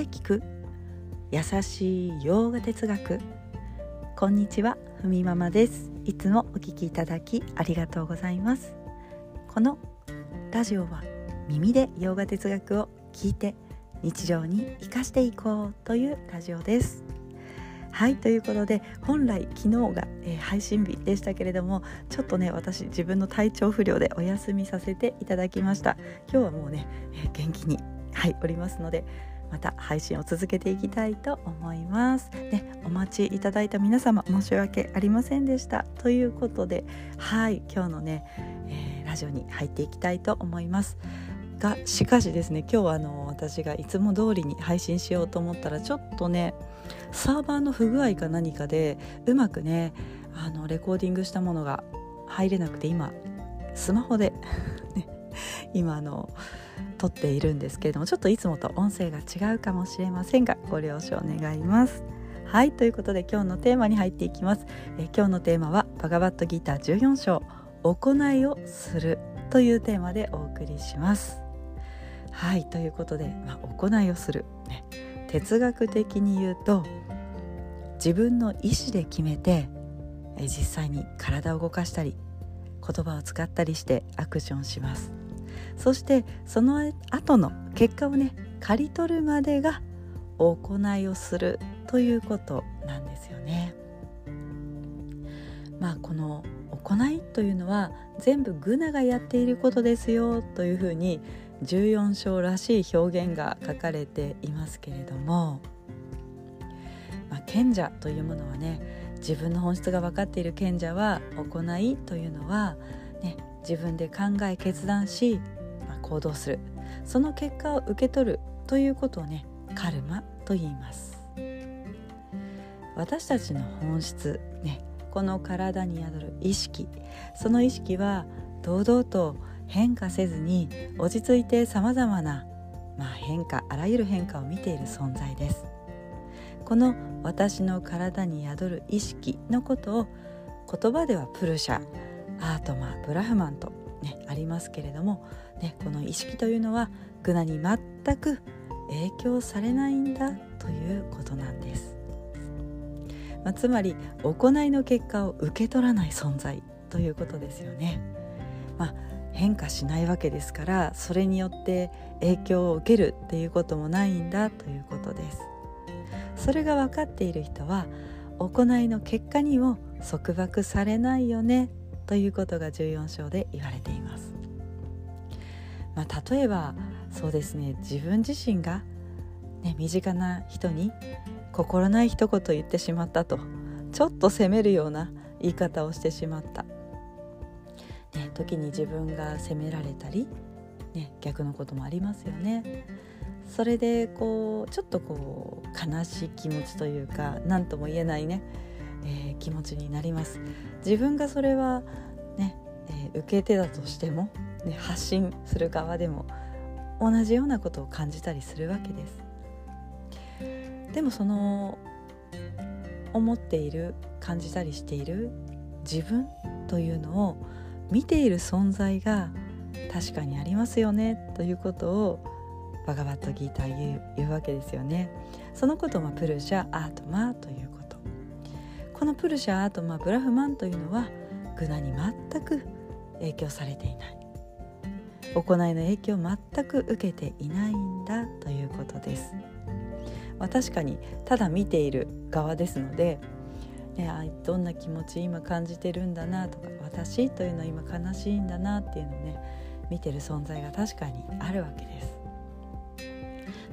で聞く。優しい洋画哲学。こんにちはふみママです。いつもお聞きいただきありがとうございます。このラジオは耳で洋画哲学を聞いて日常に生かしていこうというラジオです。はいということで本来昨日が、えー、配信日でしたけれどもちょっとね私自分の体調不良でお休みさせていただきました。今日はもうね、えー、元気にはいおりますのでまた配信を続けていきたいと思います。ね、お待ちいただいた皆様申し訳ありませんでしたということではい今日のね、えー、ラジオに入っていきたいと思います。がしかしですね今日はあの私がいつも通りに配信しようと思ったらちょっとねサーバーの不具合か何かでうまくねあのレコーディングしたものが入れなくて今スマホで ね、今あの撮っているんですけれどもちょっといつもと音声が違うかもしれませんがご了承願います。はいということで今日のテーマに入っていきます。え今日のテーマはバガバットギター14章行いをするというテーマでお送りします。はいということで、まあ、行いをする、ね、哲学的に言うと自分の意思で決めて実際に体を動かしたり言葉を使ったりしてアクションしますそしてその後の結果をね刈り取るまでが行いをするということなんですよね。まあこの行いというのは全部グナがやっていることですよというふうに14章らしい表現が書かれていますけれども、まあ、賢者というものはね自分の本質が分かっている賢者は行いというのは、ね、自分で考え決断し、まあ、行動する。その結果を受け取るということをねカルマと言います。私たちの本質ねこの体に宿る意識。その意識は堂々と変化せずに落ち着いてさまざまな、ま、変化あらゆる変化を見ている存在です。この私の体に宿る意識のことを言葉ではプルシャ。アートマブラフマンと、ね、ありますけれども、ね、この意識というのはグナに全く影響されないんだということなんです、まあ、つまり行いの結果を受け取らない存在ということですよね、まあ、変化しないわけですからそれによって影響を受けるっていうこともないんだということです。それが分かっている人は行いの結果にも束縛されないよねということが14章で言われています、まあ、例えばそうですね自分自身が、ね、身近な人に心ない一言言ってしまったとちょっと責めるような言い方をしてしまったね、時に自分が責められたり、ね、逆のこともありますよね。それでこうちょっとこう悲しい気持ちというか何とも言えないね、えー、気持ちになります。自分がそれはね、えー、受け手だとしても、ね、発信する側でも同じようなことを感じたりするわけです。でもその思っている感じたりしている自分というのを見ている存在が確かにありますよねということをバガバットギーター言う言うわけですよねそのことをプルシャアートマというのプルシャアートマブラフマンというのはグナに全く影響されていない行いの影響を全く受けていないんだということです、まあ、確かにただ見ている側ですので、どんな気持ち今感じてるんだなとか私というのは今悲しいんだなっていうのをね見てる存在が確かにあるわけです。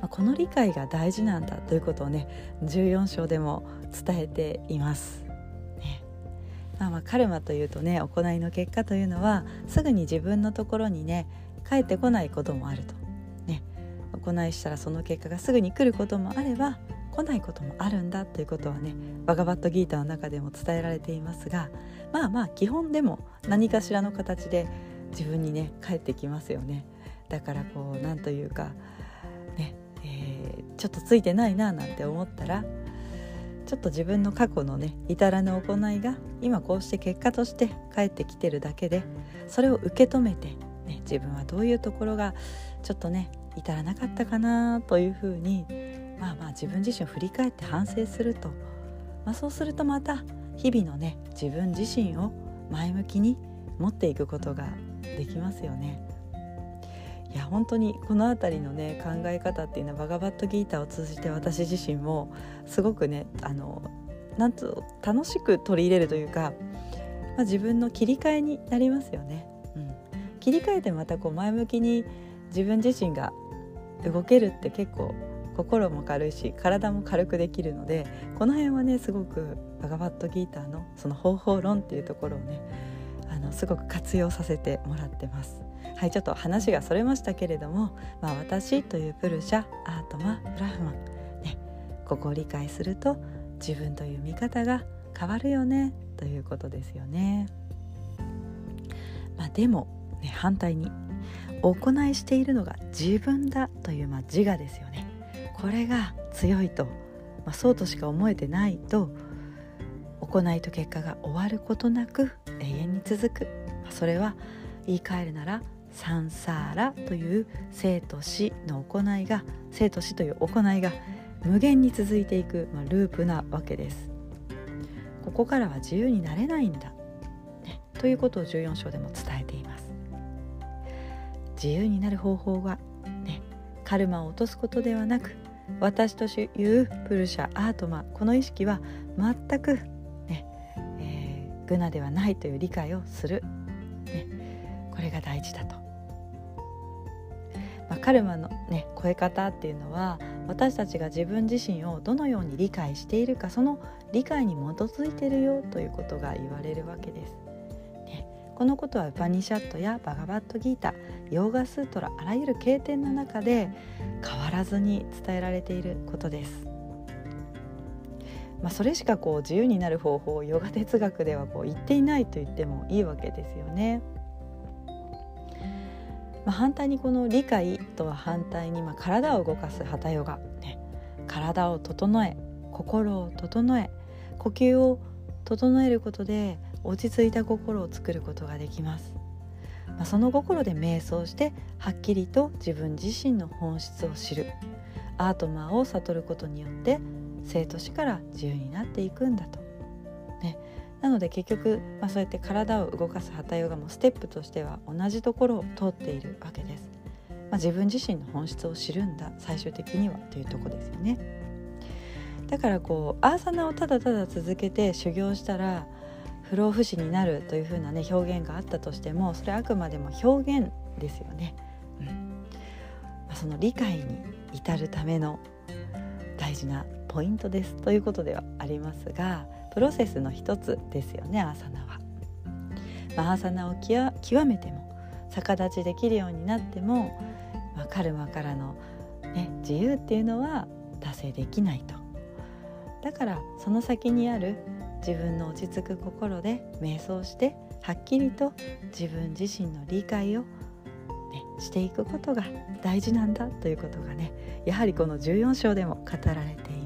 まあ、この理解が大事なんだということをね14章でも伝えています。まあ、まあカルマというとね行いの結果というのはすぐに自分のところにね帰ってこないこともあると。ね、行いしたらその結果がすぐに来ることもあれば来ないこともあるんだということはねバガバットギーターの中でも伝えられていますがまあまあ基本でも何かしらの形で自分にね返ってきますよねだからこうなんというかね、えー、ちょっとついてないななんて思ったらちょっと自分の過去のね至らぬ行いが今こうして結果として返ってきてるだけでそれを受け止めて、ね、自分はどういうところがちょっとね至らなかったかなというふうにまあまあ自分自身を振り返って反省すると、まあ、そうするとまた日々のね自分自身を前向きに持っていくことができますよね。いや本当にこの辺りのね考え方っていうのはバガバットギーターを通じて私自身もすごくねあのなんと楽しく取り入れるというか、まあ、自分の切り替えになりますよね。うん、切り替えてまたこう前向きに自分自身が動けるって結構心も軽いし体も軽くできるのでこの辺はねすごくバガバットギーターのその方法論っていうところをねあのすごく活用させてもらってます。はいちょっと話がそれましたけれども、まあ、私というプルシャアートマブラフマン、ね、ここを理解すると自分という見方が変わるよねということですよね。まあ、でも、ね、反対に行いしているのが自分だという、まあ、自我ですよね。これが強いと、まあ、そうとしか思えてないと行いと結果が終わることなく遠に続く、それは言い換えるならサンサーラという生と死の行いが生と死という行いが無限に続いていく、まあ、ループなわけです。ここからは自由になれないんだ、ね、ということを14章でも伝えています。自由になる方法は、ね、カルマを落とすことではなく私というプルシャアートマこの意識は全く、グナではないという理解をする、ね、これが大事だとまあ、カルマのね超え方っていうのは私たちが自分自身をどのように理解しているかその理解に基づいてるよということが言われるわけです。ね、このことはウパニシャットやバガバットギータヨーガスートラあらゆる経典の中で変わらずに伝えられていることです。まあ、それしかこう自由になる方法をヨガ哲学ではこう言っていないと言ってもいいわけですよね。まあ、反対にこの理解とは反対に、まあ、体を動かすハタヨガ、ね、体を整え心を整え呼吸を整えることで落ち着いた心を作ることができます、まあ、その心で瞑想してはっきりと自分自身の本質を知るアートマーを悟ることによって生と死から自由になっていくんだと、ね、なので結局、まあ、そうやって体を動かすハタヨガもステップとしては同じところを通っているわけです。まあ、自分自身の本質を知るんだ最終的にはというとこですよね。だからこうアーサナをただただ続けて修行したら不老不死になるというふうなね表現があったとしてもそれはあくまでも表現ですよね。うんまあ、その理解に至るための大事なポイントですということではありますがプロセスの一つですよねアーサナは。まあ、アーサナを極めても逆立ちできるようになっても、まあ、カルマからの、ね、自由っていうのは達成できないと。だからその先にある自分の落ち着く心で瞑想してはっきりと自分自身の理解を、ね、していくことが大事なんだということがねやはりこの14章でも語られています